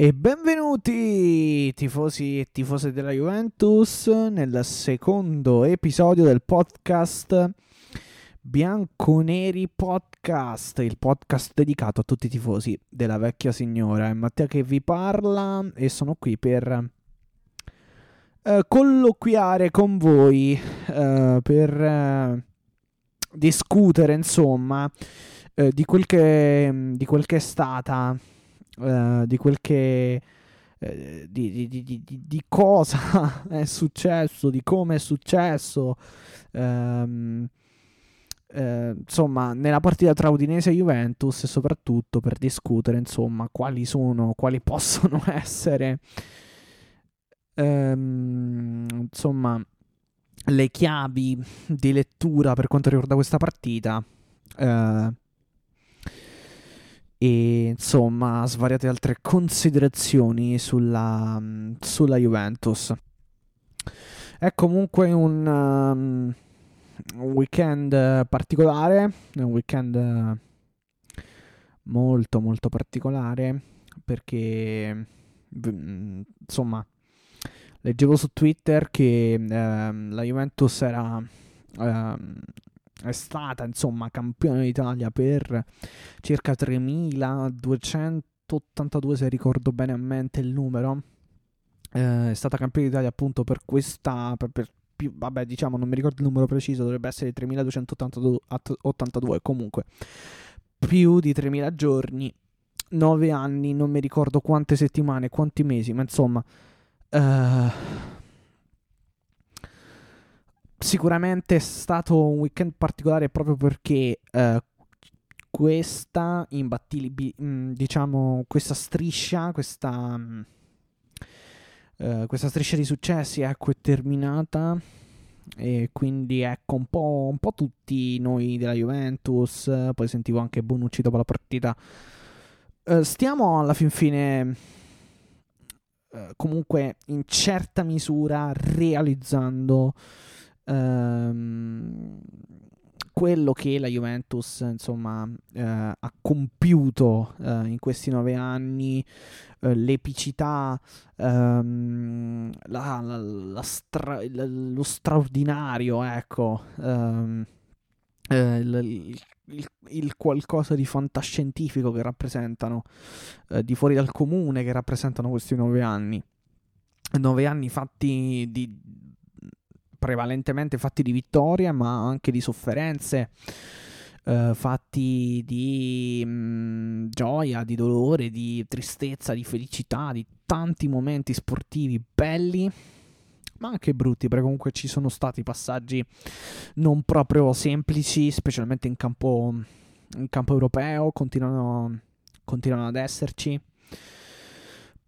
E benvenuti tifosi e tifose della Juventus nel secondo episodio del podcast Bianconeri Podcast, il podcast dedicato a tutti i tifosi della vecchia signora. È Matteo che vi parla e sono qui per eh, colloquiare con voi, eh, per eh, discutere insomma eh, di quel, che, di quel che è stata uh, di quel che... Eh, di, di, di, di, cosa è successo, di come è successo. Um, eh, insomma, nella partita tra Udinese e Juventus, e soprattutto per discutere, insomma, quali sono, quali possono essere, um, insomma, le chiavi di lettura per quanto riguarda questa partita. Uh, e insomma svariate altre considerazioni sulla, sulla Juventus. È comunque un, um, weekend particolare, un weekend molto molto particolare perché insomma leggevo su Twitter che um, la Juventus era um, è stata insomma campione d'Italia per circa 3282 se ricordo bene a mente il numero. Eh, è stata campione d'Italia appunto per questa per, per più, vabbè diciamo non mi ricordo il numero preciso dovrebbe essere 3282 comunque. Più di 3000 giorni 9 anni non mi ricordo quante settimane quanti mesi ma insomma eh, sicuramente è stato un weekend particolare proprio perché uh, questa imbattibile, mm, diciamo, questa striscia, questa, uh, questa striscia di successi ecco, è terminata. E quindi ecco un po', un po', tutti noi della Juventus, poi sentivo anche Bonucci dopo la partita, uh, stiamo alla fin fine comunque in certa misura realizzando ehm, quello che la Juventus insomma eh, ha compiuto eh, in questi nove anni eh, l'epicità ehm, la, la, la stra- lo straordinario ecco ehm, eh, il, il, il, qualcosa di fantascientifico che rappresentano eh, di fuori dal comune che rappresentano questi nove anni. Nove anni fatti di prevalentemente fatti di vittoria, ma anche di sofferenze, eh, fatti di mh, gioia, di dolore, di tristezza, di felicità, di tanti momenti sportivi belli. Ma anche brutti, perché comunque ci sono stati passaggi non proprio semplici, specialmente in campo, in campo europeo, continuano, continuano ad esserci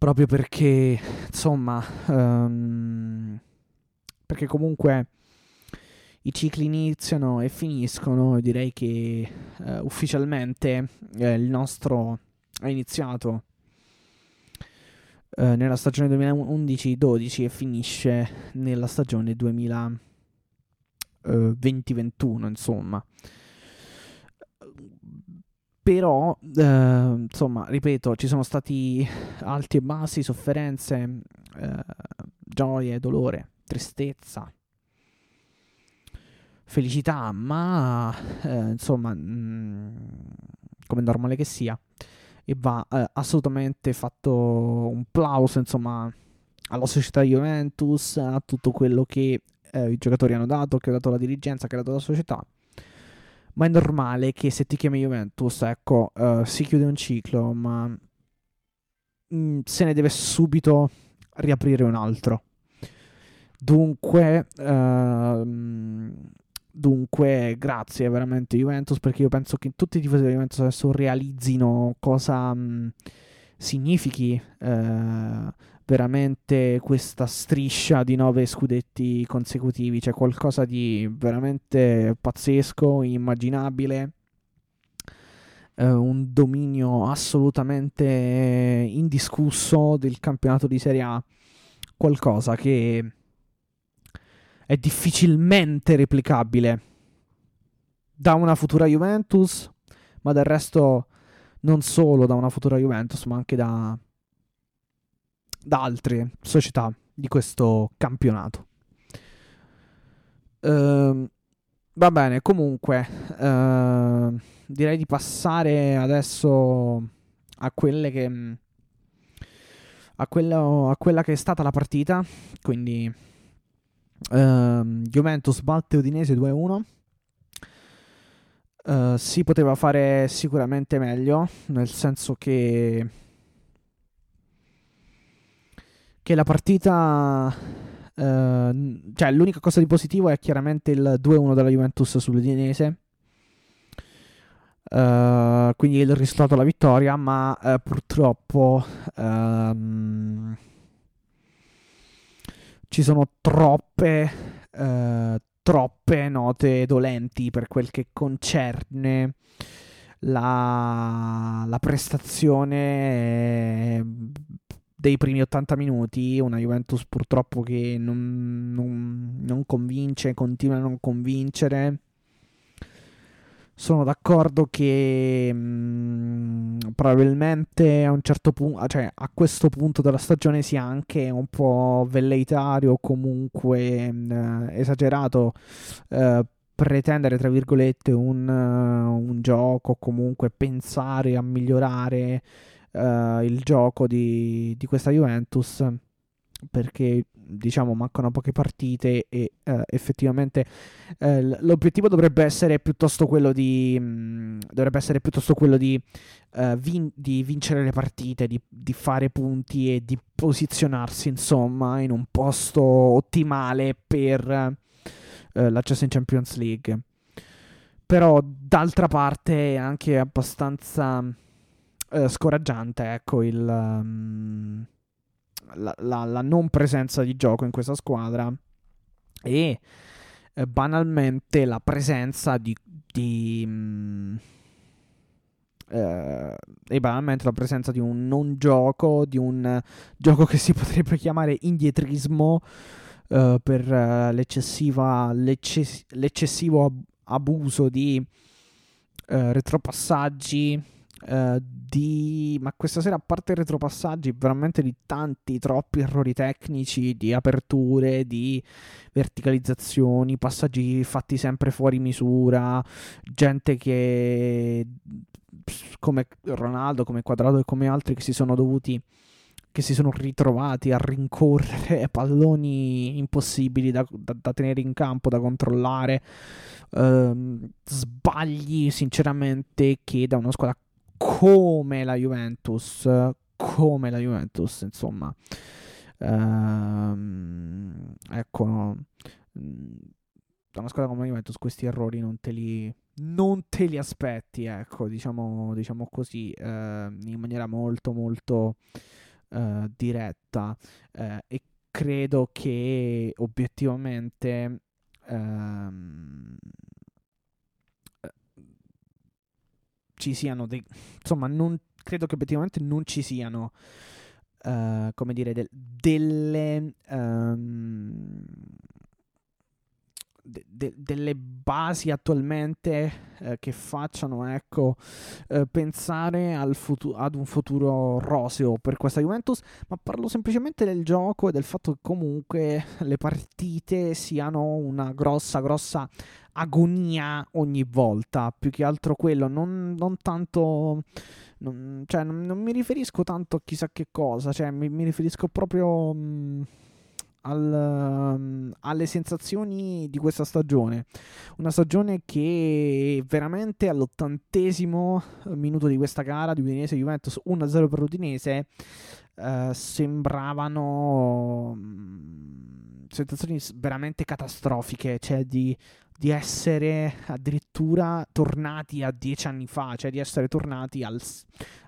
proprio perché insomma um, perché comunque i cicli iniziano e finiscono. Direi che eh, ufficialmente eh, il nostro è iniziato eh, nella stagione 2011-12 e finisce nella stagione 2020-21, insomma. Però, eh, insomma, ripeto, ci sono stati alti e bassi, sofferenze, eh, gioie, dolore tristezza, felicità, ma eh, insomma, mh, mm, come normale che sia, e va eh, assolutamente fatto un plauso, insomma, alla società Juventus, a tutto quello che eh, i giocatori hanno dato, che ha dato la dirigenza, che ha dato la società. Ma è normale che se ti chiami Juventus, ecco, uh, si chiude un ciclo, ma mh, mm, se ne deve subito riaprire un altro. Dunque, ehm, dunque, grazie veramente Juventus perché io penso che tutti i tifosi della Juventus adesso realizzino cosa mh, significhi eh, veramente questa striscia di nove scudetti consecutivi. C'è qualcosa di veramente pazzesco, inimmaginabile. Uh, un dominio assolutamente indiscusso del campionato di Serie A, qualcosa che è difficilmente replicabile da una futura Juventus, ma del resto non solo da una futura Juventus, ma anche da da altre società di questo campionato. Uh, va bene, comunque, uh, direi di passare adesso a quelle che. A, quello, a quella che è stata la partita. Quindi, uh, Juventus batte Udinese 2-1. Uh, si poteva fare sicuramente meglio, nel senso che che la partita uh, cioè l'unica cosa di positivo è chiaramente il 2-1 della Juventus sull'Udinese uh, quindi il risultato della vittoria ma uh, purtroppo um, ci sono troppe troppe note dolenti per quel che concerne la, la prestazione dei primi 80 minuti, una Juventus purtroppo che non, non, non convince, continua a non convincere. Sono d'accordo che mh, mm, probabilmente a un certo punto, cioè a questo punto della stagione sia anche un po' velleitario o comunque mh, mm, esagerato eh, pretendere, tra virgolette, un, uh, un gioco comunque pensare a migliorare uh, il gioco di, di, questa Juventus perché diciamo mancano poche partite e uh, effettivamente uh, l'obiettivo dovrebbe essere piuttosto quello di mh, mm, dovrebbe essere piuttosto quello di, vin- di vincere le partite di, di, fare punti e di posizionarsi insomma in un posto ottimale per l'accesso in Champions League. Però d'altra parte è anche abbastanza eh, scoraggiante, ecco, il, um, la, la, la, non presenza di gioco in questa squadra e eh, banalmente la presenza di... di um, eh, e banalmente la presenza di un non gioco, di un gioco che si potrebbe chiamare indietrismo uh, per l'eccess- l'eccessivo ab- abuso di uh, retropassaggi Uh, di... ma questa sera a parte retropassaggi veramente di tanti troppi errori tecnici di aperture di verticalizzazioni passaggi fatti sempre fuori misura gente che come Ronaldo come Quadrado e come altri che si sono dovuti che si sono ritrovati a rincorrere palloni impossibili da, da, da tenere in campo, da controllare, uh, sbagli sinceramente che da una squadra come la Juventus, come la Juventus, insomma. Ehm, ecco, no. da una squadra come la Juventus questi errori non te li, non te li aspetti, ecco, diciamo, diciamo così, eh, in maniera molto, molto eh, diretta. Eh, e credo che obiettivamente... Ehm, ci siano dei... insomma, non, credo che obiettivamente non ci siano, uh, come dire, del, delle... Um, de, de, delle basi attualmente eh, che facciano ecco, eh, pensare futu- ad un futuro roseo per questa Juventus, ma parlo semplicemente del gioco e del fatto che comunque le partite siano una grossa, grossa agonia ogni volta, più che altro quello, non, non tanto... Non, cioè, non, non, mi riferisco tanto a chissà che cosa, cioè, mi, mi riferisco proprio... Mh, mm, al, um, alle sensazioni di questa stagione. Una stagione che veramente all'ottantesimo minuto di questa gara di Udinese Juventus 1-0 per l'Udinese uh, sembravano um, sensazioni veramente catastrofiche, cioè di di essere addirittura tornati a dieci anni fa, cioè di essere tornati al,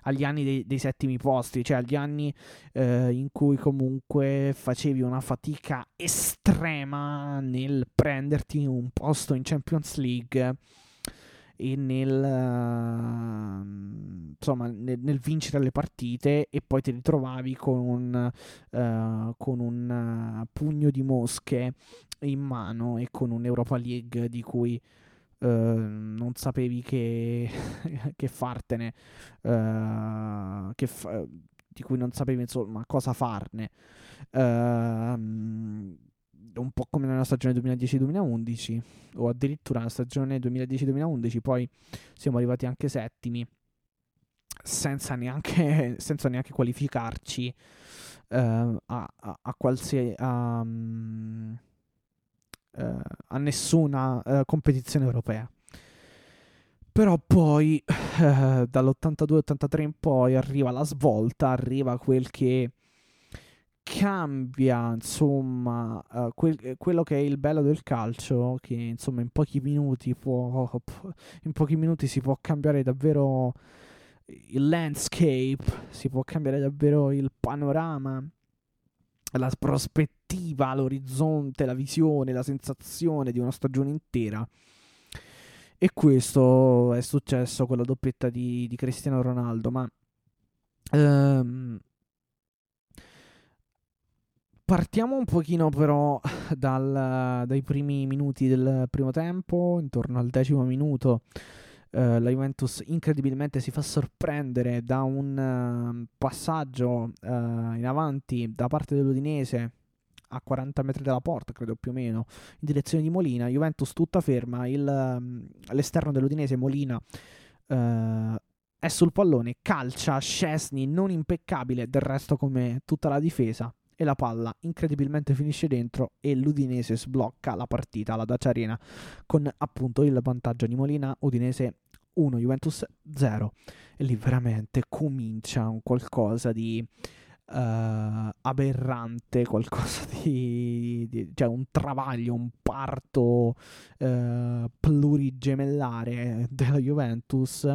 agli anni dei, dei, settimi posti, cioè agli anni eh, in cui comunque facevi una fatica estrema nel prenderti un posto in Champions League e nel, uh, insomma, nel, nel, vincere le partite e poi ti ritrovavi con un, uh, con un uh, pugno di mosche in mano e con un'Europa League di cui uh, non sapevi che, che fartene, uh, che fa- di cui non sapevi insomma cosa farne. Ehm, un po' come nella stagione 2010-2011 o addirittura nella stagione 2010-2011 poi siamo arrivati anche settimi senza neanche, senza neanche qualificarci uh, a, a, a, qualsiasi um, uh, a nessuna uh, competizione europea. Però poi dall'82-83 in poi arriva la svolta arriva quel che cambia insomma uh, quel, quello che è il bello del calcio che insomma in pochi minuti può in pochi minuti si può cambiare davvero il landscape si può cambiare davvero il panorama la prospettiva l'orizzonte la visione la sensazione di una stagione intera. E questo è successo con la doppietta di, di Cristiano Ronaldo ma um, Partiamo un pochino però dal, dai primi minuti del primo tempo, intorno al decimo minuto. Uh, la Juventus incredibilmente si fa sorprendere da un uh, passaggio uh, in avanti da parte dell'Udinese a 40 metri dalla porta, credo più o meno, in direzione di Molina. Juventus tutta ferma, il, um, all'esterno dell'Udinese Molina è sul pallone, calcia Scesni non impeccabile, del resto come tutta la difesa e la palla incredibilmente finisce dentro e l'Udinese sblocca la partita alla Dacia Arena con appunto il vantaggio di Molina, Udinese 1, Juventus 0 e lì veramente comincia un qualcosa di uh, aberrante, qualcosa di, di, cioè un travaglio, un parto uh, plurigemellare della Juventus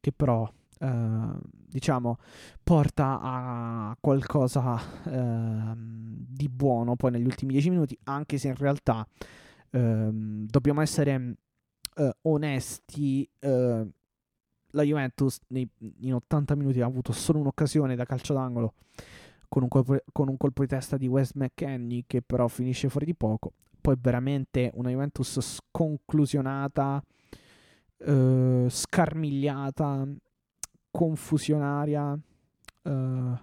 che però uh, diciamo, porta a qualcosa uh, di buono poi negli ultimi dieci minuti, anche se in realtà uh, dobbiamo essere eh, onesti. la Juventus nei, in 80 minuti ha avuto solo un'occasione da calcio d'angolo con un, colpo, con un colpo di testa di Wes McKenny che però finisce fuori di poco. Poi veramente una Juventus sconclusionata, eh, scarmigliata, confusionaria, uh,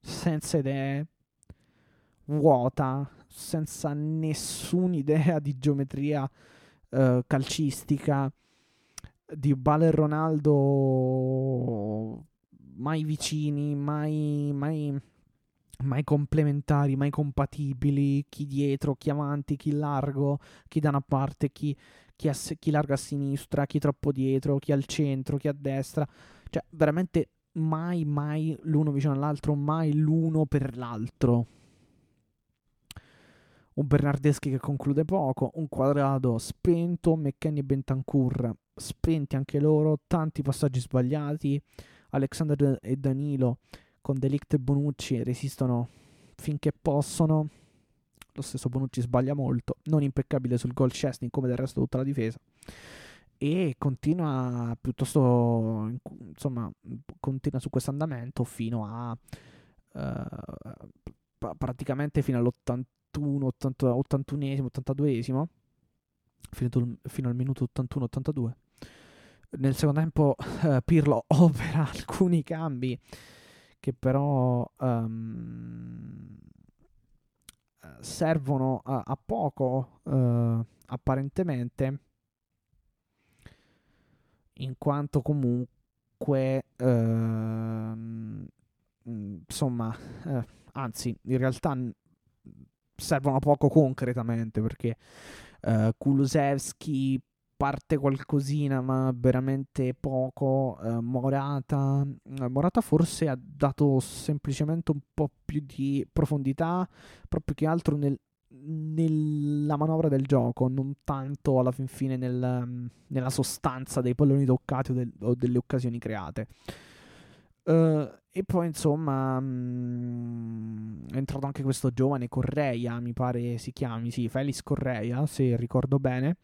senza idee, vuota, senza nessuna idea di geometria uh, calcistica, di Bale e Ronaldo mai vicini, mai, mai, mai complementari, mai compatibili, chi dietro, chi avanti, chi largo, chi da una parte, chi, chi, a, chi largo a sinistra, chi troppo dietro, chi al centro, chi a destra. Cioè, veramente mai, mai l'uno vicino all'altro, mai l'uno per l'altro. Un Bernardeschi che conclude poco, un quadrato spento, McKenny e Bentancur spenti anche loro, tanti passaggi sbagliati. Alexander e Danilo con Delict e Bonucci resistono finché possono. Lo stesso Bonucci sbaglia molto, non impeccabile sul gol Chesney come del resto tutta la difesa. E continua piuttosto insomma continua su questo andamento fino a uh, praticamente fino all'81 80, 81esimo 82esimo fino, fino al minuto 81-82 nel secondo tempo uh, Pirlo opera alcuni cambi che però um, servono a, a poco uh, apparentemente in quanto comunque ehm, insomma eh, anzi in realtà servono poco concretamente perché eh, Kulusevski parte qualcosina ma veramente poco eh, Morata eh, Morata forse ha dato semplicemente un po' più di profondità proprio che altro nel nella manovra del gioco, non tanto alla fin fine nel, mm, nella sostanza dei palloni toccati o, del, o delle occasioni create. Uh, e poi insomma mh, mm, è entrato anche questo giovane Correia, mi pare si chiami, sì, Felix Correia, se ricordo bene.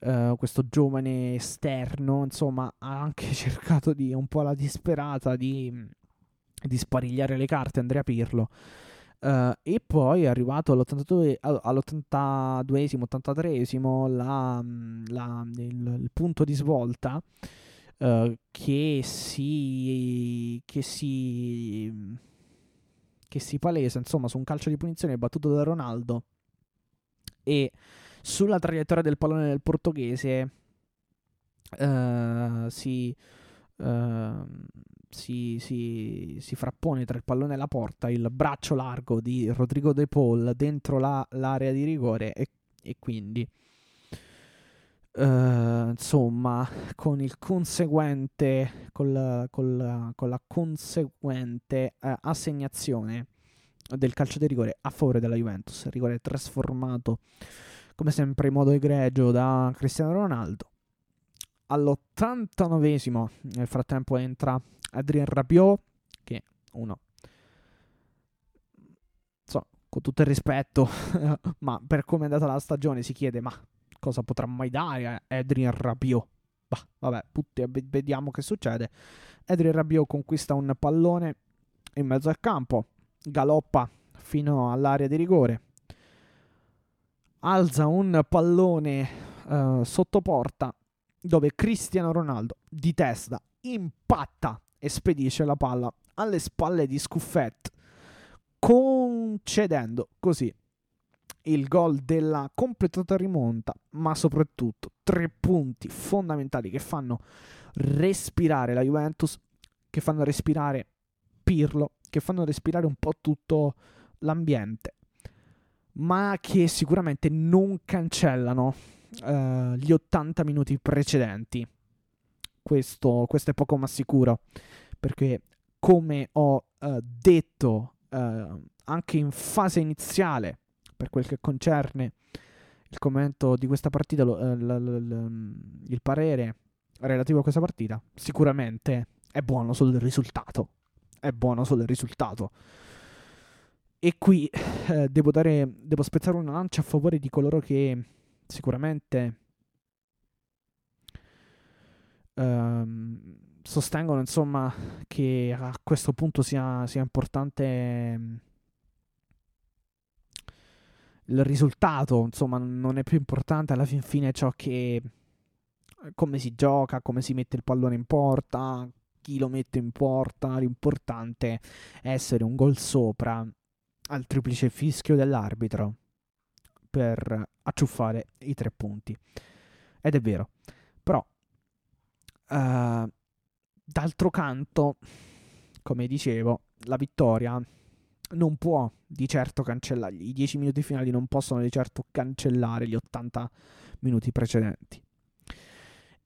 Uh, questo giovane esterno, insomma, ha anche cercato di un po' alla disperata di, di sparigliare le carte Andrea Pirlo. Uh, e poi è arrivato all'82, all'82esimo, 83esimo la, mm, la, il, il, punto di svolta uh, che si che si che si palesa insomma su un calcio di punizione battuto da Ronaldo e sulla traiettoria del pallone del portoghese uh, si, uh, si, si, si, frappone tra il pallone e la porta il braccio largo di Rodrigo De Paul dentro la, l'area di rigore e, e quindi Uh, insomma, con il conseguente, col, col, con la conseguente uh, assegnazione del calcio di rigore a favore della Juventus. rigore trasformato, come sempre, in modo egregio da Cristiano Ronaldo. All'89esimo, nel frattempo, entra Adrien Rabiot, che uno. Con tutto il rispetto, ma per come è andata la stagione si chiede, ma cosa potrà mai dare Adrien Rabiot. Bah, vabbè, putti, vediamo che succede. Adrien Rabiot conquista un pallone in mezzo al campo, galoppa fino all'area di rigore, alza un pallone uh, sotto porta dove Cristiano Ronaldo di testa impatta e spedisce la palla alle spalle di Scuffet, concedendo così il gol della completata rimonta, ma soprattutto tre punti fondamentali che fanno respirare la Juventus, che fanno respirare Pirlo, che fanno respirare un po' tutto l'ambiente, ma che sicuramente non cancellano uh, gli 80 minuti precedenti. Questo, questo, è poco ma sicuro, perché come ho uh, detto uh, anche in fase iniziale per quel che concerne il commento di questa partita, lo, l, l, l, il parere relativo a questa partita, sicuramente è buono solo il risultato. È buono solo il risultato. E qui eh, devo, dare, devo spezzare una lancia a favore di coloro che sicuramente ehm, sostengono insomma che a questo punto sia, sia importante il risultato, insomma, non è più importante alla fin fine ciò che come si gioca, come si mette il pallone in porta, chi lo mette in porta, l'importante è essere un gol sopra al triplice fischio dell'arbitro per acciuffare i tre punti. Ed è vero, però uh, d'altro canto, come dicevo, la vittoria non può di certo cancellare, i 10 minuti finali non possono di certo cancellare gli 80 minuti precedenti.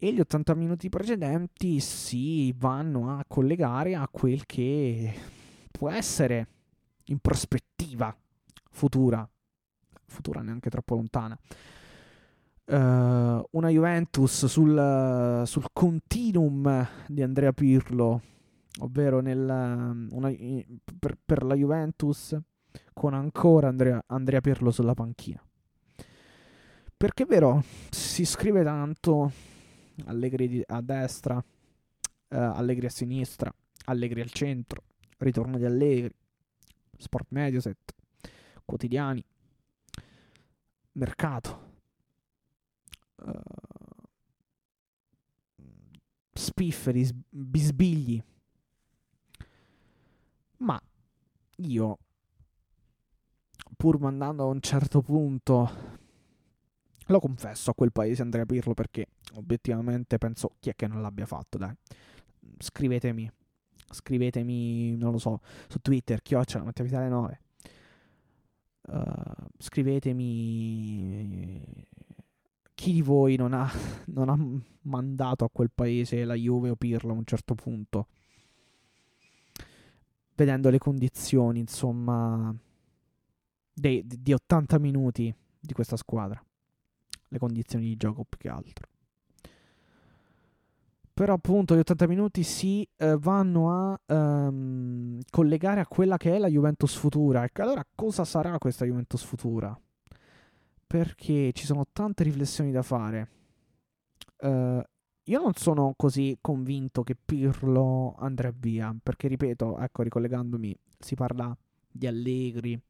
E gli 80 minuti precedenti si vanno a collegare a quel che può essere in prospettiva futura, futura neanche troppo lontana. Uh, una Juventus sul, sul continuum di Andrea Pirlo ovvero nel, una, per, per, la Juventus con ancora Andrea, Andrea Pirlo sulla panchina. Perché è vero, si scrive tanto Allegri a destra, eh, Allegri a sinistra, Allegri al centro, ritorno di Allegri, Sport Mediaset, quotidiani, mercato, uh, spifferi, bisbigli, ma io, pur mandando a un certo punto, lo confesso a quel paese Andrea Pirlo perché obiettivamente penso chi è che non l'abbia fatto, dai. Scrivetemi, scrivetemi, non lo so, su Twitter, chiocciola, Mattia 9. Uh, scrivetemi chi di voi non ha, non ha mandato a quel paese la Juve o Pirlo a un certo punto vedendo le condizioni, insomma, di, di 80 minuti di questa squadra. Le condizioni di gioco più che altro. Però appunto gli 80 minuti si eh, vanno a um, collegare a quella che è la Juventus futura. Ecco, allora cosa sarà questa Juventus futura? Perché ci sono tante riflessioni da fare. Uh, io non sono così convinto che Pirlo andrà via, perché ripeto, ecco, ricollegandomi, si parla di Allegri,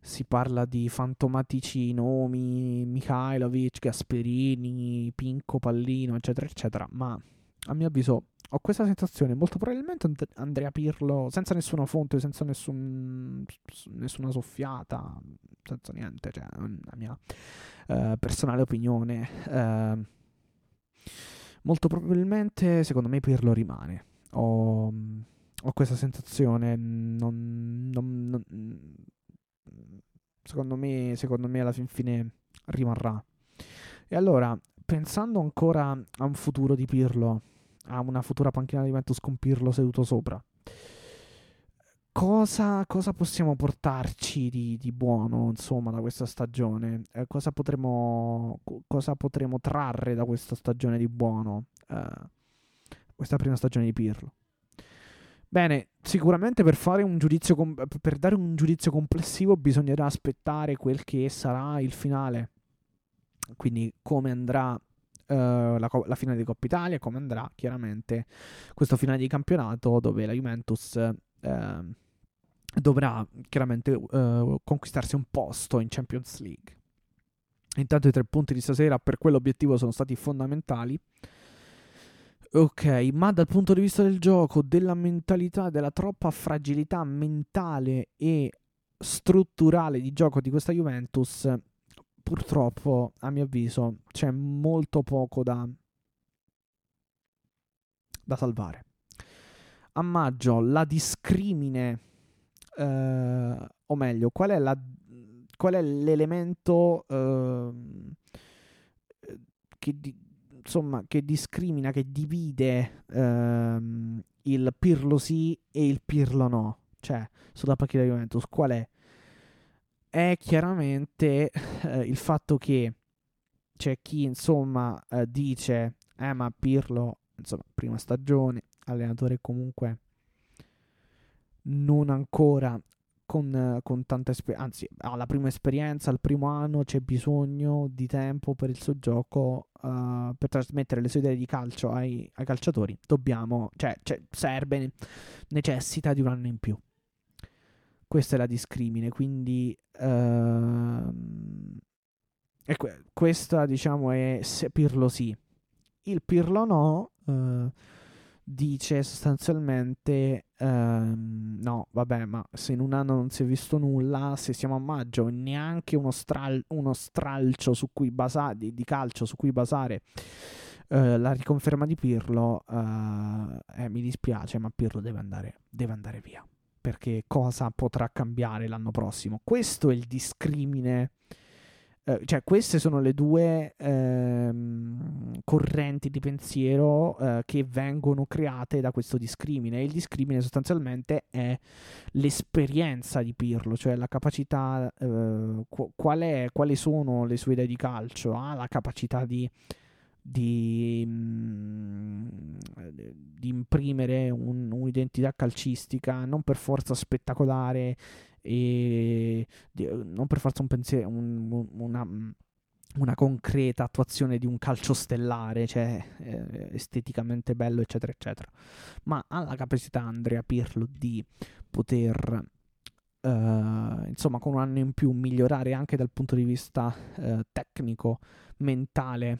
si parla di fantomatici nomi, Mikhailovic, Gasperini, Pinco, Pallino, eccetera, eccetera, ma a mio avviso ho questa sensazione, molto probabilmente And- Andrea Pirlo, senza nessuna fonte, senza nessun, nessuna soffiata, senza niente, cioè la mia uh, personale opinione, uh, molto probabilmente secondo me Pirlo rimane. Ho, ho questa sensazione, non, non, non, secondo, me, secondo me alla fin fine rimarrà. E allora, pensando ancora a un futuro di Pirlo, a una futura panchina di Juventus con Pirlo seduto sopra. Cosa, cosa possiamo portarci di, di, buono, insomma, da questa stagione? Eh, cosa, potremo, cosa potremo trarre da questa stagione di buono? Eh, questa prima stagione di Pirlo. Bene, sicuramente per, un giudizio per dare un giudizio complessivo bisognerà aspettare quel che sarà il finale. Quindi come andrà Uh, la, la, finale di Coppa Italia, come andrà chiaramente questo finale di campionato dove la Juventus uh, dovrà chiaramente uh, conquistarsi un posto in Champions League. Intanto i tre punti di stasera per quell'obiettivo sono stati fondamentali. Ok, ma dal punto di vista del gioco, della mentalità, della troppa fragilità mentale e strutturale di gioco di questa Juventus, purtroppo, a mio avviso, c'è molto poco da, da salvare. A maggio la discrimine, eh, o meglio, qual è, la, qual è l'elemento eh, che, di, insomma, che discrimina, che divide ehm, il Pirlo sì e il Pirlo no? Cioè, sulla partita di Juventus, qual è? è chiaramente eh, il fatto che c'è chi insomma eh, dice eh ma Pirlo insomma prima stagione allenatore comunque non ancora con, con tanta esperienza anzi ha la prima esperienza al primo anno c'è bisogno di tempo per il suo gioco uh, per trasmettere le sue idee di calcio ai, ai calciatori dobbiamo cioè, cioè serve necessita di un anno in più questa è la discrimine, quindi uh, e que- questa diciamo è se Pirlo sì. Il Pirlo no uh, dice sostanzialmente uh, no, vabbè, ma se in un anno non si è visto nulla, se siamo a maggio e neanche uno, stral- uno stralcio su cui basa- di, di calcio su cui basare Uh, la riconferma di Pirlo, uh, eh, mi dispiace, ma Pirlo deve andare, deve andare via perché cosa potrà cambiare l'anno prossimo. Questo è il discrimine. Eh, cioè, queste sono le due ehm, correnti di pensiero eh, che vengono create da questo discrimine. Il discrimine sostanzialmente è l'esperienza di Pirlo, cioè la capacità, eh, qual è, quali sono le sue idee di calcio, ha la capacità di di, mm, di imprimere un, un'identità calcistica non per forza spettacolare e di, non per forza un pensiero, un, una, una, concreta attuazione di un calcio stellare, cioè eh, esteticamente bello, eccetera, eccetera, ma ha la capacità Andrea Pirlo di poter Uh, insomma, con un anno in più migliorare anche dal punto di vista uh, tecnico, mentale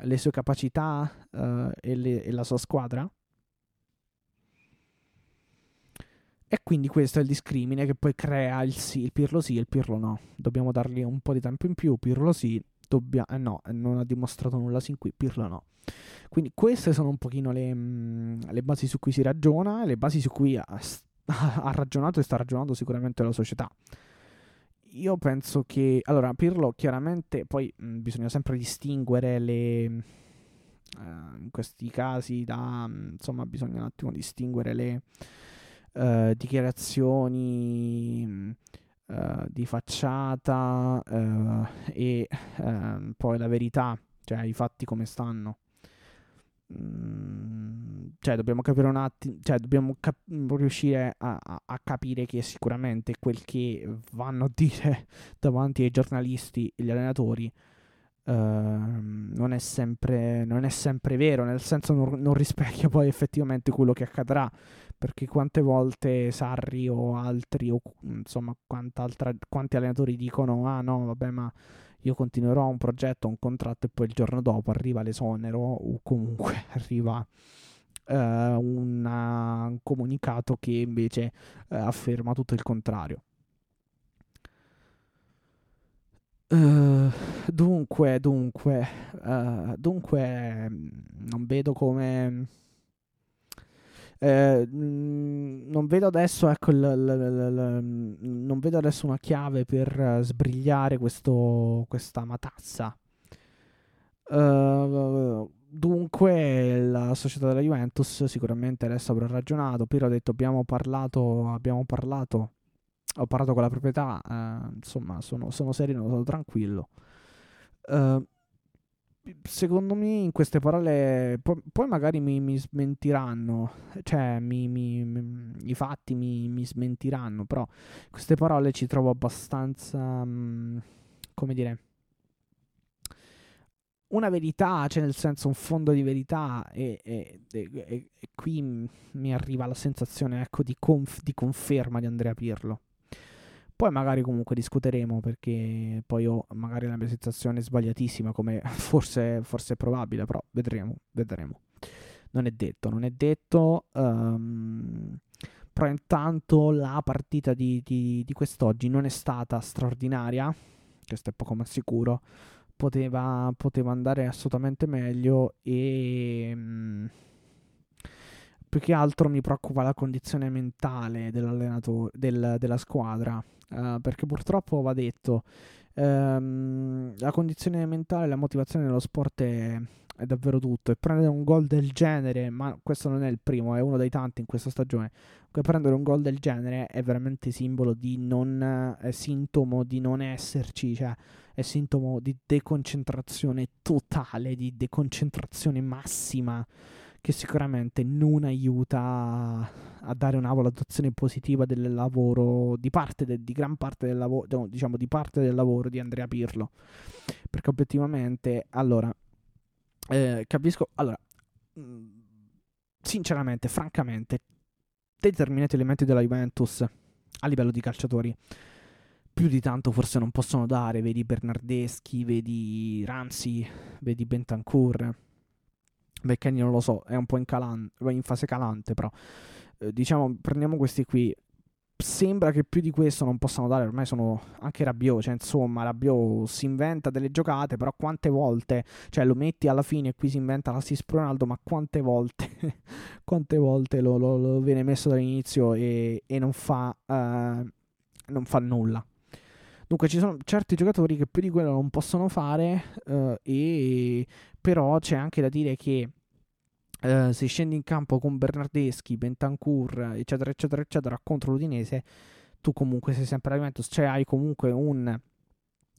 le sue capacità uh, e, le, e, la sua squadra. E quindi questo è il discrimine che poi crea il sì, il Pirlo sì e il Pirlo no. Dobbiamo dargli un po' di tempo in più, Pirlo sì, dobbia- eh no, non ha dimostrato nulla sin qui, Pirlo no. Quindi queste sono un pochino le, mm, le basi su cui si ragiona, le basi su cui ha, ha ragionato e sta ragionando sicuramente la società io penso che allora Pirlo chiaramente poi mh, bisogna sempre distinguere le uh, in questi casi da mh, insomma bisogna un attimo distinguere le uh, dichiarazioni uh, di facciata e ehm, poi la verità cioè i fatti come stanno. Mm, cioè dobbiamo capire un attimo, cioè dobbiamo cap- riuscire a, a, a, capire che sicuramente quel che vanno a dire davanti ai giornalisti e agli allenatori uh, non, è sempre, non, è sempre, vero, nel senso non, non, rispecchia poi effettivamente quello che accadrà, perché quante volte Sarri o altri, o insomma quanti allenatori dicono ah no vabbè ma io continuerò un progetto, un contratto e poi il giorno dopo arriva l'esonero o comunque arriva uh, una, un comunicato che invece uh, afferma tutto il contrario. Uh, dunque, dunque, dunque, non vedo come eh, mm, non vedo adesso, ecco, l, l, l, vedo adesso una chiave per sbrigliare questo, questa matazza. Uh, dunque, la società della Juventus sicuramente adesso avrà ragionato. Piero ha detto: Abbiamo parlato, abbiamo parlato. Ho parlato con la proprietà. Uh, insomma, sono, sono sereno, sono tranquillo. Uh, secondo me in queste parole poi, poi magari mi, mi, smentiranno cioè mi, mi, i fatti mi, smentiranno però queste parole ci trovo abbastanza um, come dire una verità cioè nel senso un fondo di verità e, e, e, e qui mi arriva la sensazione ecco di, conf, di conferma di Andrea Pirlo poi magari comunque discuteremo perché poi ho magari la mia sensazione sbagliatissima, come forse, forse è probabile, però vedremo, vedremo. Non è detto, non è detto. Um, però intanto la partita di, di, di, quest'oggi non è stata straordinaria, questo è poco ma sicuro. Poteva, poteva andare assolutamente meglio e... Um, più che altro mi preoccupa la condizione mentale dell'allenatore, del, della squadra uh, perché purtroppo va detto, um, la condizione mentale, la motivazione nello sport è, è davvero tutto e prendere un gol del genere, ma questo non è il primo, è uno dei tanti in questa stagione. Prendere un gol del genere è veramente simbolo di non è sintomo di non esserci, cioè è sintomo di deconcentrazione totale, di deconcentrazione massima che sicuramente non aiuta a dare una valutazione positiva del lavoro di parte de, di gran parte del lavoro diciamo di parte del lavoro di Andrea Pirlo. Perché obiettivamente allora eh, capisco allora mm, sinceramente francamente determinati elementi della Juventus a livello di calciatori più di tanto forse non possono dare vedi Bernardeschi vedi Ramsey vedi Bentancur McKenny non lo so, è un po' in, calan- in fase calante, però eh, diciamo prendiamo questi qui. Sembra che più di questo non possano dare, ormai sono anche Rabiot, cioè insomma Rabiot si inventa delle giocate, però quante volte, cioè lo metti alla fine e qui si inventa l'assist Ronaldo, ma quante volte, quante volte lo, lo, lo, viene messo dall'inizio e, e non, fa, uh, non fa nulla. Dunque ci sono certi giocatori che più di quello non possono fare, uh, e però c'è anche da dire che Uh, se scendi in campo con Bernardeschi, Bentancur, eccetera, eccetera, eccetera, contro l'Udinese, tu comunque sei sempre a Juventus, cioè hai comunque un,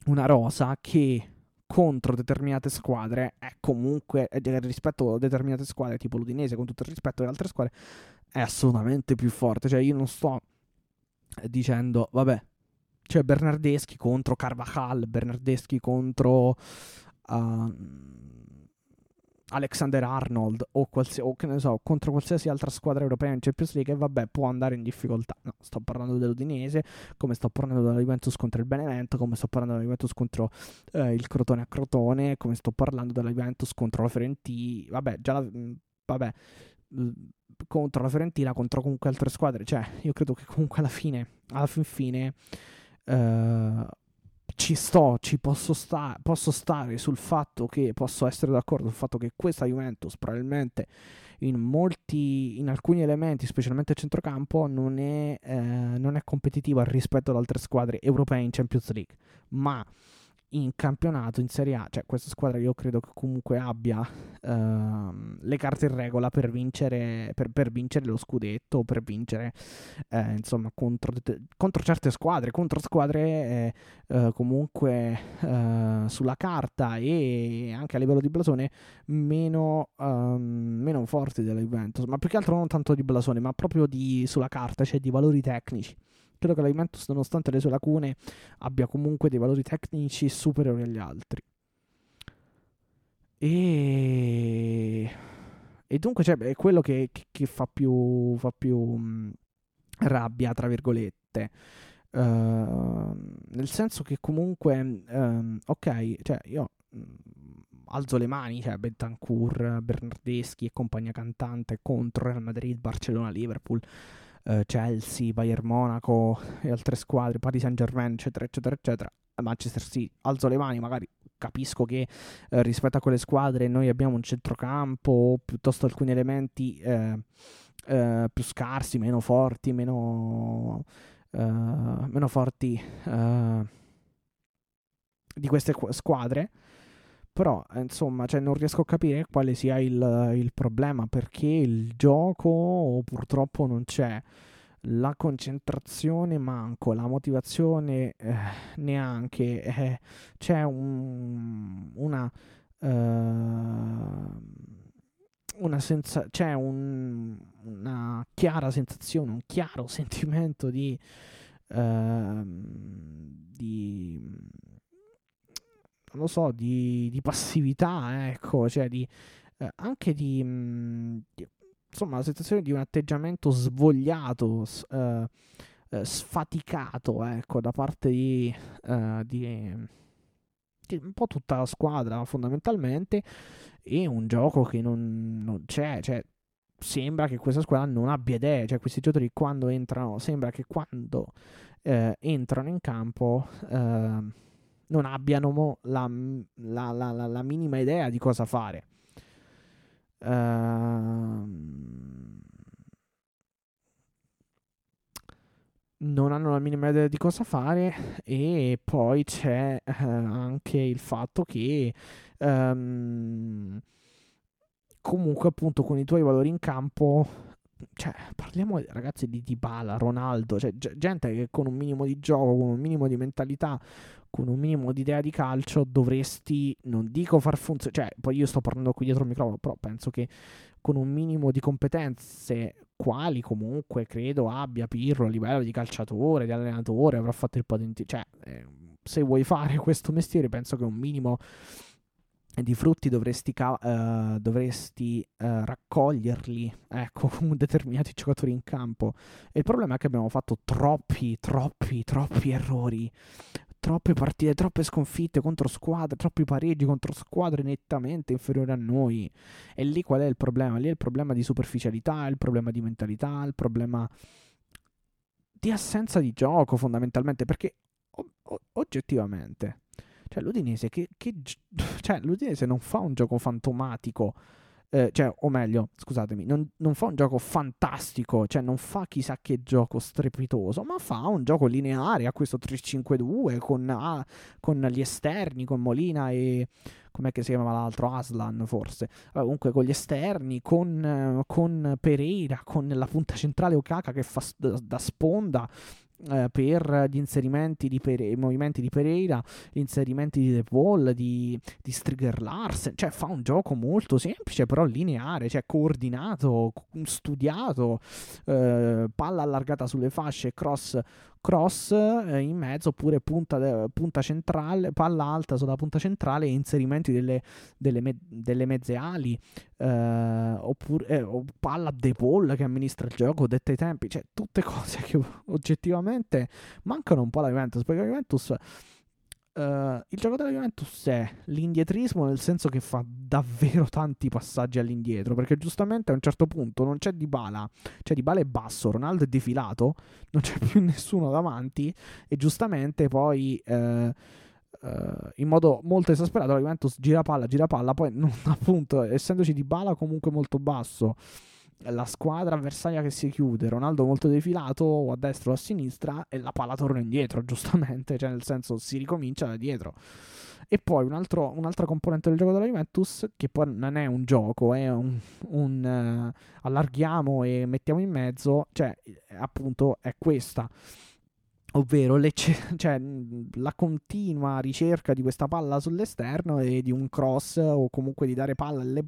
una rosa che contro determinate squadre è comunque, eh, rispetto a determinate squadre, tipo l'Udinese, con tutto il rispetto delle altre squadre, è assolutamente più forte. Cioè io non sto dicendo, vabbè, cioè Bernardeschi contro Carvajal, Bernardeschi contro... Uh, Alexander Arnold o, qualsi- o, so, contro qualsiasi altra squadra europea in Champions League, vabbè, può andare in difficoltà. No, sto parlando dell'Udinese, come sto parlando della Juventus contro il Benevento, come sto parlando della Juventus contro eh, il Crotone a Crotone, come sto parlando della Juventus contro la Fiorentina, vabbè, già la, mm, vabbè, contro la Fiorentina, contro comunque altre squadre, cioè, io credo che comunque alla fine, alla fin fine, eh, ci sto, ci posso, sta- posso stare sul fatto che posso essere d'accordo sul fatto che questa Juventus probabilmente in molti, in alcuni elementi, specialmente a centrocampo, non è, eh, non è competitiva rispetto ad altre squadre europee in Champions League. Ma in campionato, in Serie A, cioè questa squadra io credo che comunque abbia uh, le carte in regola per vincere, per, per vincere lo scudetto, per vincere eh, insomma contro, contro, certe squadre, contro squadre eh, uh, comunque uh, sulla carta e anche a livello di blasone meno, um, meno forti della Juventus, ma più che altro non tanto di blasone, ma proprio di, sulla carta, cioè di valori tecnici credo che la Juventus, nonostante le sue lacune, abbia comunque dei valori tecnici superiori agli altri. E, e dunque cioè, è quello che, che, che fa più, fa più mh, rabbia, tra virgolette. Uh, nel senso che comunque, um, ok, cioè io mh, alzo le mani, cioè Bentancur, Bernardeschi e compagnia cantante contro Real Madrid, Barcellona, Liverpool, uh, Chelsea, Bayern Monaco e altre squadre, Paris Saint Germain, eccetera, eccetera, eccetera. Manchester City, alzo le mani, magari capisco che eh, rispetto a quelle squadre noi abbiamo un centrocampo, piuttosto alcuni elementi eh, eh, più scarsi, meno forti, meno, eh, meno forti eh, di queste squadre. Però, eh, insomma, cioè, non riesco a capire quale sia il, il problema, perché il gioco purtroppo non c'è. La concentrazione manco, la motivazione eh, neanche, eh, c'è un, una, uh, una senza, c'è un, una chiara sensazione, un chiaro sentimento di, uh, di non lo so, di, di passività, ecco, cioè di, eh, anche di, mh, di insomma, la sensazione di un atteggiamento svogliato, eh, eh, sfaticato, ecco, da parte di, eh, di, di, un po' tutta la squadra, fondamentalmente, e un gioco che non, non c'è, cioè, sembra che questa squadra non abbia idee, cioè questi giocatori quando entrano, sembra che quando eh, entrano in campo eh, non abbiano la, la, la, la, minima idea di cosa fare. Uh, non hanno la minima idea di cosa fare e poi c'è uh, anche il fatto che um, comunque appunto con i tuoi valori in campo cioè, parliamo ragazzi di Dybala, Ronaldo, cioè gente che con un minimo di gioco, con un minimo di mentalità, con un minimo di idea di calcio dovresti, non dico far funzionare, cioè poi io sto parlando qui dietro il microfono, però penso che con un minimo di competenze, quali comunque credo abbia Pirro a livello di calciatore, di allenatore, avrà fatto il potente, cioè eh, se vuoi fare questo mestiere penso che un minimo di frutti dovresti, uh, dovresti uh, raccoglierli ecco, con determinati giocatori in campo. E il problema è che abbiamo fatto troppi, troppi, troppi errori troppe partite, troppe sconfitte contro squadre, troppi pareggi contro squadre nettamente inferiori a noi. E lì qual è il problema? Lì è il problema di superficialità, il problema di mentalità, il problema di assenza di gioco fondamentalmente, perché o- o- oggettivamente, cioè l'Udinese, che, che, cioè l'Udinese non fa un gioco fantomatico eh, cioè, o meglio, scusatemi, non, non, fa un gioco fantastico, cioè non fa chissà che gioco strepitoso, ma fa un gioco lineare a questo 3-5-2 con, ah, con gli esterni, con Molina e com'è che si chiamava l'altro? Aslan forse. Allora, comunque con gli esterni, con, con, Pereira, con la punta centrale Okaka che fa da, da sponda eh, per gli inserimenti di Pere- movimenti di Pereira, gli inserimenti di De Paul, di, di Strigger Larsen, cioè fa un gioco molto semplice però lineare, cioè coordinato, studiato, eh, palla allargata sulle fasce, cross cross eh, in mezzo oppure punta, de- punta, centrale, palla alta sulla punta centrale e inserimenti delle, delle, me- delle mezze ali eh, oppure eh, o palla De Paul che amministra il gioco, detta i tempi, cioè tutte cose che oggettivamente mancano un po' alla Juventus perché la Juventus Uh, il gioco della Juventus è l'indietrismo nel senso che fa davvero tanti passaggi all'indietro perché giustamente a un certo punto non c'è Dybala cioè Dybala è basso, Ronaldo è defilato non c'è più nessuno davanti e giustamente poi uh, uh, in modo molto esasperato la Juventus gira palla, gira palla poi non, appunto essendoci Dybala comunque molto basso la squadra avversaria che si chiude, Ronaldo molto defilato o a destra o a sinistra e la palla torna indietro, giustamente, cioè nel senso si ricomincia da dietro. E poi un altro, un'altra componente del gioco della Juventus, che poi non è un gioco, è un, un uh, allarghiamo e mettiamo in mezzo, cioè appunto è questa ovvero cioè, la continua ricerca di questa palla sull'esterno e di un cross o comunque di dare palla alle,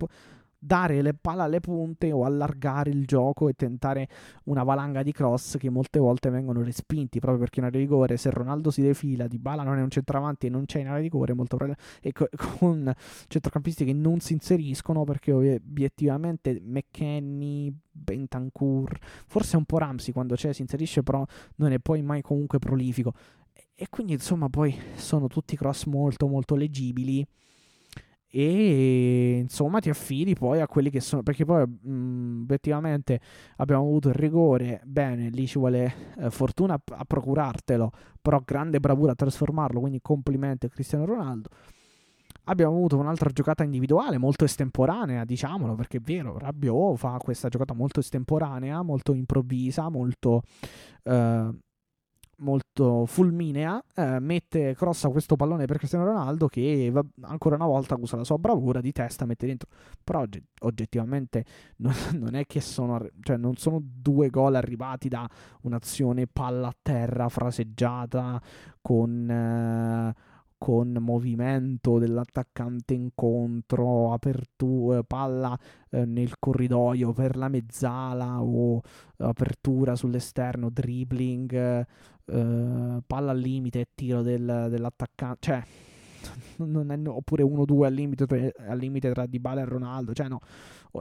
dare le palla alle punte o allargare il gioco e tentare una valanga di cross che molte volte vengono respinti proprio perché in area di rigore se Ronaldo si defila, Di Bala non è un centravanti e non c'è in area di rigore molto e con centrocampisti che non si inseriscono perché obiettivamente McKenny, Bentancur, forse un po' Ramsey quando c'è si inserisce però non è poi mai comunque prolifico. E quindi insomma poi sono tutti cross molto molto leggibili e insomma ti affidi poi a quelli che sono perché poi mh, obiettivamente abbiamo avuto il rigore. Bene lì ci vuole eh, fortuna a, a, procurartelo però grande bravura a trasformarlo quindi complimenti a Cristiano Ronaldo. Abbiamo avuto un'altra giocata individuale molto estemporanea diciamolo perché è vero Rabiot fa questa giocata molto estemporanea molto improvvisa molto eh, molto fulminea, eh, mette crossa questo pallone per Cristiano Ronaldo che va, ancora una volta usa la sua bravura di testa, mette dentro. Però oggettivamente non, non è che sono, cioè non sono due gol arrivati da un'azione palla a terra fraseggiata con... Eh, con movimento dell'attaccante incontro, apertura, palla eh, nel corridoio per la mezzala o apertura sull'esterno, dribbling, eh, palla al limite, tiro del, dell'attaccante, cioè è, oppure 1-2 al limite, al limite tra Dybala e Ronaldo, cioè no,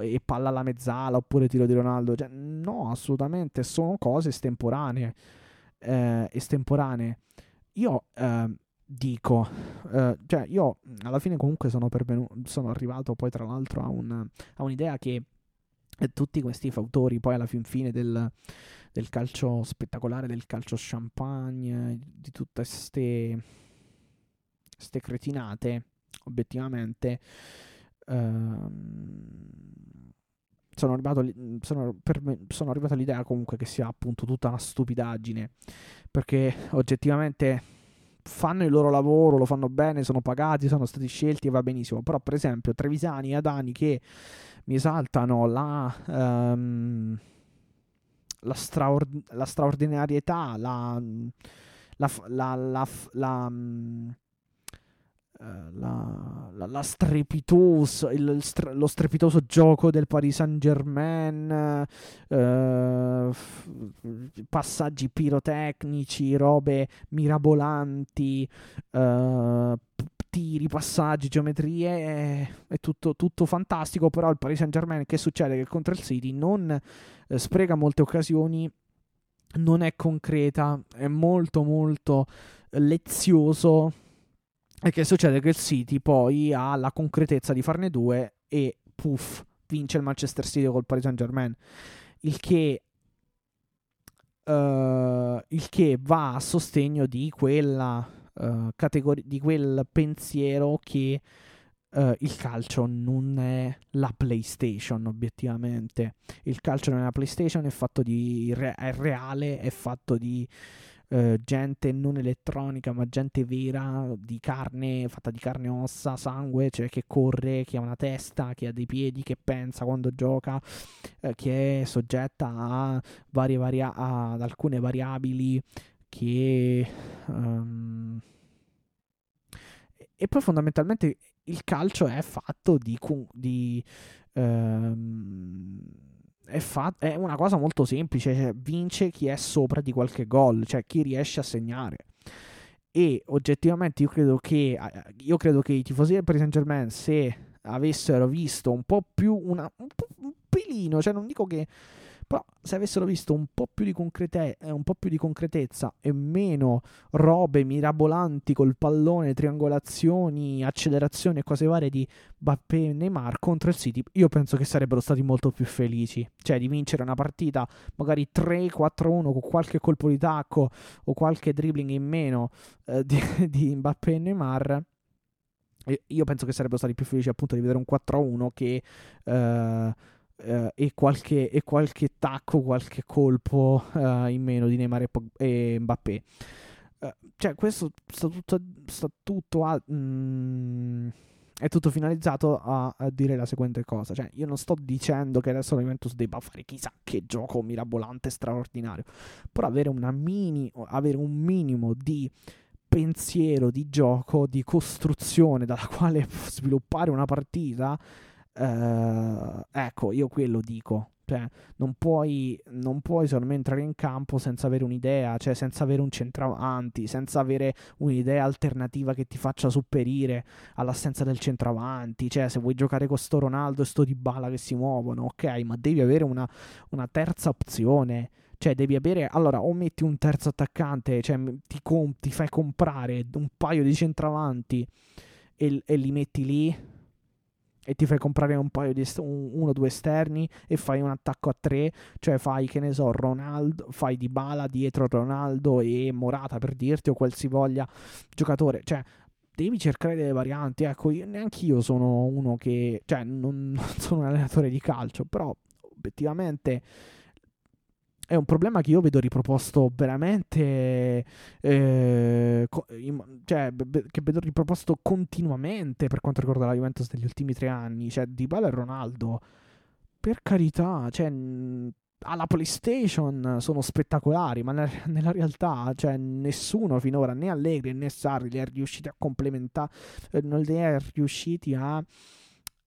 e palla alla mezzala oppure tiro di Ronaldo, cioè, no, assolutamente, sono cose estemporanee, eh, estemporanee. Io eh, dico, eh, cioè io alla fine comunque sono, pervenu- sono arrivato poi tra l'altro a, un, a un'idea che eh, tutti questi fautori poi alla fin fine del, del calcio spettacolare, del calcio champagne, di tutte queste cretinate, obiettivamente ehm, sono arrivato, sono, me, sono arrivato all'idea comunque che sia appunto tutta una stupidaggine, perché oggettivamente fanno il loro lavoro, lo fanno bene, sono pagati, sono stati scelti e va benissimo. Però, per esempio, Trevisani e Adani che mi esaltano la, um, la, straord- la straordinarietà, la, la, la, la, la la, la, strepitoso, il, lo strepitoso gioco del Paris Saint Germain, eh, passaggi pirotecnici, robe mirabolanti, eh, tiri, passaggi, geometrie, è, è tutto, tutto, fantastico, però il Paris Saint Germain che succede? Che contro il City non eh, spreca molte occasioni, non è concreta, è molto molto lezioso e che succede? Che il City poi ha la concretezza di farne due e puff, vince il Manchester City col Paris Saint Germain. Il che, uh, il che va a sostegno di quella uh, categoria, di quel pensiero che uh, il calcio non è la PlayStation, obiettivamente. Il calcio non è la PlayStation, è fatto di re- è reale, è fatto di eh, gente non elettronica, ma gente vera, di carne, fatta di carne e ossa, sangue, cioè che corre, che ha una testa, che ha dei piedi, che pensa quando gioca, eh, che è soggetta a varie varia- ad alcune variabili che... Um, e poi fondamentalmente il calcio è fatto di, di um, è, fa- è una cosa molto semplice, cioè vince chi è sopra di qualche gol, cioè chi riesce a segnare. E oggettivamente io credo che, io credo che i tifosi del Paris Saint Germain, se avessero visto un po' più una, un, po', un pelino, cioè non dico che però se avessero visto un po' più di, concrete- eh, un po più di concretezza e meno robe mirabolanti col pallone, triangolazioni, accelerazioni e cose varie di Bappé e Neymar contro il City, io penso che sarebbero stati molto più felici. Cioè di vincere una partita magari 3-4-1 con qualche colpo di tacco o qualche dribbling in meno eh, di, di Mbappé e Neymar io penso che sarebbero stati più felici appunto di vedere un 4-1 che eh, Uh, e, qualche, e, qualche, tacco, qualche colpo uh, in meno di Neymar e, e Mbappé. Uh, cioè, questo sta tutto, sta tutto a. Mm, è tutto finalizzato a, a, dire la seguente cosa. Cioè, io non sto dicendo che adesso la Juventus debba fare chissà che gioco mirabolante, straordinario. Però avere, mini, avere un minimo di pensiero, di gioco, di costruzione dalla quale sviluppare una partita Uh, ecco, io quello dico. Cioè, non puoi, non puoi secondo me entrare in campo senza avere un'idea, cioè senza avere un centravanti, senza avere un'idea alternativa che ti faccia sopperire all'assenza del centravanti. Cioè, se vuoi giocare con sto Ronaldo e sto Di Bala che si muovono, ok, ma devi avere una, una terza opzione. Cioè, devi avere. Allora, o metti un terzo attaccante, cioè ti, com- ti fai comprare un paio di centravanti e, e li metti lì e ti fai comprare un paio di est- un, uno o due esterni e fai un attacco a tre, cioè fai che ne so, Ronaldo, fai di bala dietro Ronaldo e Morata per dirti o qualsivoglia giocatore, cioè devi cercare delle varianti, ecco, io, neanche io sono uno che, cioè non, non sono un allenatore di calcio, però obiettivamente è un problema che io vedo riproposto veramente, eh, co- in, cioè, be- che vedo riproposto continuamente per quanto riguarda la Juventus negli ultimi tre anni. Cioè, Di Bala e Ronaldo, per carità, cioè, alla PlayStation sono spettacolari, ma nella, nella realtà, cioè, nessuno finora, né Allegri né Sarri, li è riusciti a complementare, eh, non li è riusciti a.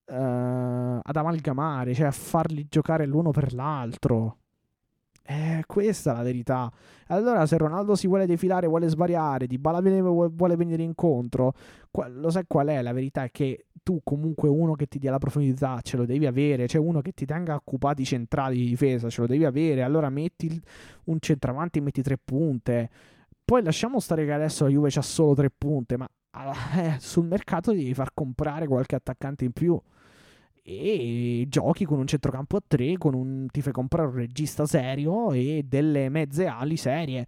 Uh, ad amalgamare, cioè a farli giocare l'uno per l'altro. Eh, questa è la verità. Allora, se Ronaldo si vuole defilare, vuole svariare, Di Bala vuole venire incontro, lo sai qual è? La verità è che tu comunque uno che ti dia la profondità ce lo devi avere, cioè uno che ti tenga occupati centrali di difesa ce lo devi avere. Allora metti un centravanti e metti tre punte. Poi lasciamo stare che adesso la Juve c'ha solo tre punte, ma eh, sul mercato devi far comprare qualche attaccante in più e giochi con un centrocampo a 3, con un, ti fai comprare un regista serio e delle mezze ali serie.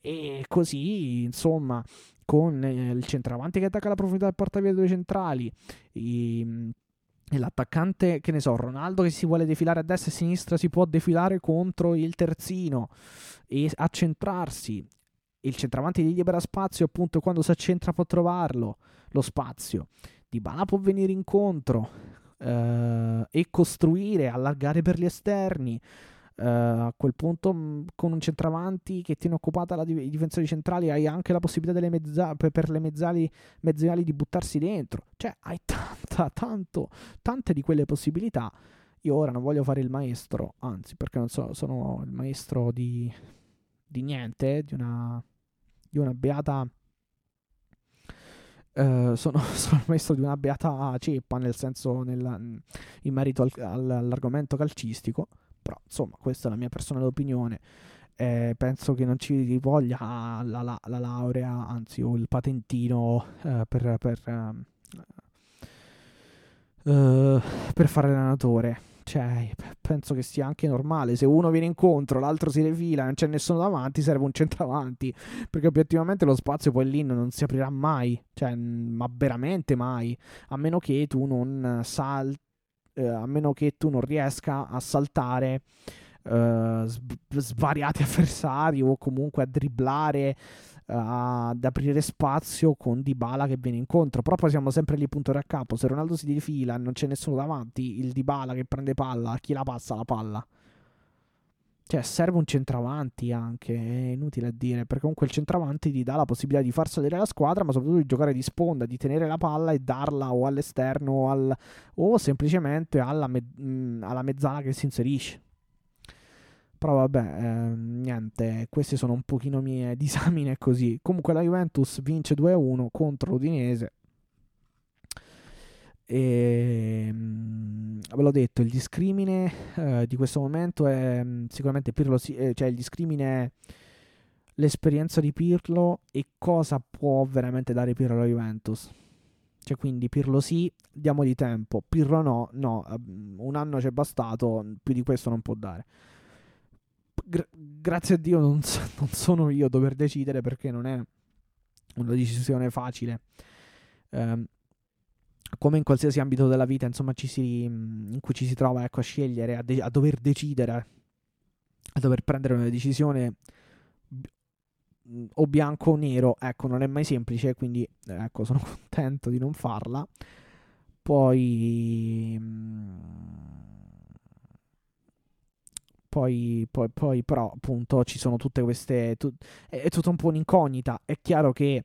E così, insomma, con eh, il centravanti che attacca la profondità del portavia due centrali, i, e l'attaccante, che ne so, Ronaldo che si vuole defilare a destra e a sinistra si può defilare contro il terzino e accentrarsi. Il centravanti gli libera spazio, appunto, quando si accentra può trovarlo, lo spazio. Di Bala può venire incontro eh, e costruire, allargare per gli esterni. Uh, a quel punto mh, con un centravanti che tiene occupata la, i difensori centrali hai anche la possibilità mezza, per, le mezzali, mezzali di buttarsi dentro cioè hai tanta, tanto, tante di quelle possibilità io ora non voglio fare il maestro anzi perché non so, sono il maestro di, di niente di una, di una beata Uh, sono, sono il maestro di una beata ceppa, nel senso nella, in merito al, al, all'argomento calcistico, però insomma questa è la mia personale opinione. Eh, penso che non ci voglia la, la, la laurea, anzi o il patentino uh, per, per, uh, per fare allenatore cioè, penso che sia anche normale. Se uno viene incontro, l'altro si refila, non c'è nessuno davanti, serve un centravanti. Perché obiettivamente lo spazio poi lì non si aprirà mai. Cioè, ma veramente mai. A meno che tu non salti. Eh, a meno che tu non riesca a saltare eh, svariati avversari o comunque a dribblare ad aprire spazio con Dybala che viene incontro. Però poi siamo sempre lì punto da capo. Se Ronaldo si defila e non c'è nessuno davanti, il Dybala che prende palla, chi la passa la palla? Cioè, serve un centravanti anche, è inutile a dire, perché comunque il centravanti ti dà la possibilità di far salire la squadra, ma soprattutto di giocare di sponda, di tenere la palla e darla o all'esterno o, al, o semplicemente alla, me, alla mezzala che si inserisce. Però vabbè, eh, niente, queste sono un pochino mie disamine così. Comunque la Juventus vince 2-1 contro l'Udinese. E mh, ve l'ho detto, il discrimine eh, di questo momento è mh, sicuramente Pirlo, eh, cioè il discrimine è l'esperienza di Pirlo e cosa può veramente dare Pirlo alla Juventus. Cioè, quindi Pirlo sì, diamo di tempo, Pirlo no, no, un anno ci è bastato, più di questo non può dare gra- grazie a Dio non, non, sono io a dover decidere perché non è una decisione facile. Um, come in qualsiasi ambito della vita, insomma, si, in cui ci si trova ecco, a scegliere, a, de- a, dover decidere, a dover prendere una decisione o bianco o nero, ecco, non è mai semplice, quindi ecco, sono contento di non farla. Poi... Poi, poi, poi, però, appunto, ci sono tutte queste. Tu, è, è tutto un po' un'incognita. È chiaro che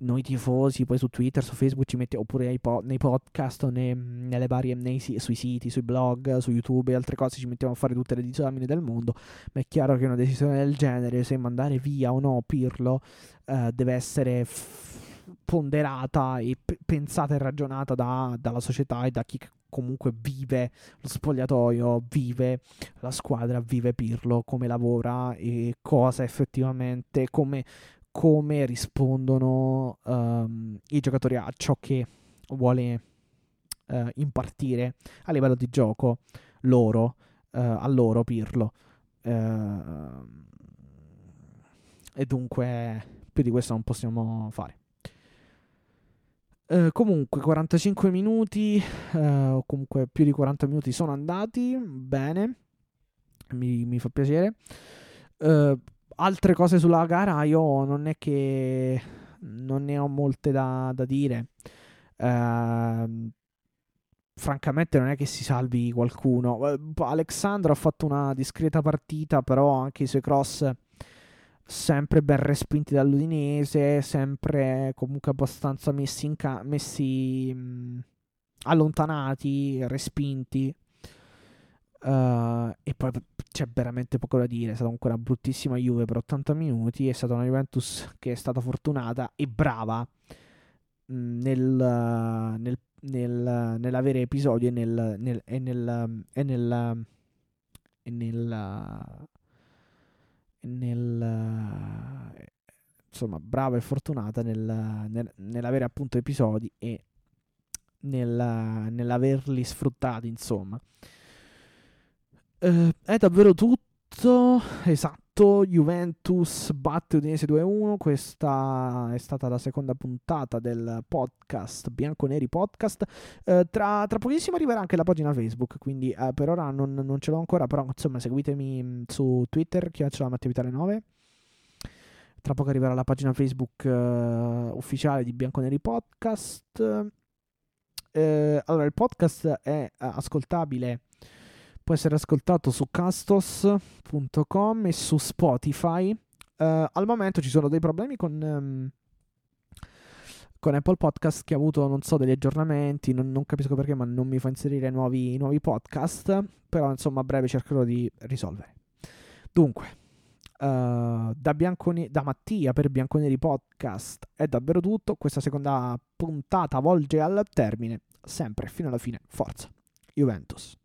noi tifosi, poi su Twitter, su Facebook ci mettiamo, oppure po- nei podcast, nei, nelle varie, nei, sui siti, sui blog, su YouTube e altre cose ci mettiamo a fare tutte le disamine del mondo, ma è chiaro che una decisione del genere, se mandare via o no Pirlo, eh, deve essere f- ponderata e p- pensata e ragionata da, dalla società e da chi comunque vive lo spogliatoio, vive la squadra, vive Pirlo, come lavora e cosa effettivamente, come come rispondono um, i giocatori a ciò che vuole uh, impartire a livello di gioco loro, uh, a loro Pirlo. Uh, e dunque più di questo non possiamo fare. Uh, comunque 45 minuti uh, o comunque più di 40 minuti sono andati bene mi, mi fa piacere uh, altre cose sulla gara io non è che non ne ho molte da, da dire. Uh, francamente non è che si salvi qualcuno. Ehm, Alexandro ha fatto una discreta partita, però anche i suoi cross sempre ben respinti dall'Udinese, sempre comunque abbastanza messi, in ca- messi mh, allontanati, respinti. Uh, e poi c'è veramente poco da dire. È stata comunque una bruttissima Juve per 80 minuti. È stata una Juventus che è stata fortunata e brava nel, nel, nel, nell'avere episodi e nel, nel, e nel, e nel, e nel, nel insomma brava e fortunata nel, nel, nell'avere appunto episodi e nel, nell'averli sfruttati insomma Uh, è davvero tutto. Esatto, Juventus batte Udinese 2-1. Questa è stata la seconda puntata del podcast Bianconeri Podcast. Uh, tra, tra, pochissimo arriverà anche la pagina Facebook, quindi uh, per ora non, non, ce l'ho ancora, però insomma seguitemi su Twitter, chiacciala Mattivitale 9. Tra poco arriverà la pagina Facebook ufficiale di Bianconeri Podcast. allora, il podcast è ascoltabile può essere ascoltato su castos.com e su Spotify. Uh, al momento ci sono dei problemi con, um, con, Apple Podcast che ha avuto, non so, degli aggiornamenti, non, non capisco perché, ma non mi fa inserire nuovi, nuovi, podcast, però insomma a breve cercherò di risolvere. Dunque, uh, da, Biancone- da Mattia per Bianconeri Podcast è davvero tutto, questa seconda puntata volge al termine, sempre fino alla fine, forza, Juventus.